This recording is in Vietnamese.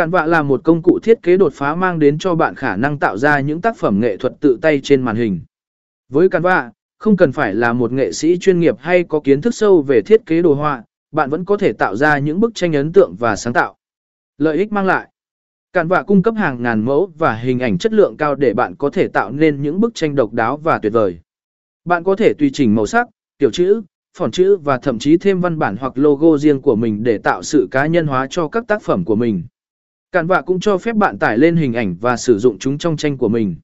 Cạn vạ là một công cụ thiết kế đột phá mang đến cho bạn khả năng tạo ra những tác phẩm nghệ thuật tự tay trên màn hình. Với cạn vạ, không cần phải là một nghệ sĩ chuyên nghiệp hay có kiến thức sâu về thiết kế đồ họa, bạn vẫn có thể tạo ra những bức tranh ấn tượng và sáng tạo. Lợi ích mang lại Cạn vạ cung cấp hàng ngàn mẫu và hình ảnh chất lượng cao để bạn có thể tạo nên những bức tranh độc đáo và tuyệt vời. Bạn có thể tùy chỉnh màu sắc, kiểu chữ, phỏng chữ và thậm chí thêm văn bản hoặc logo riêng của mình để tạo sự cá nhân hóa cho các tác phẩm của mình. Cản vạ cũng cho phép bạn tải lên hình ảnh và sử dụng chúng trong tranh của mình.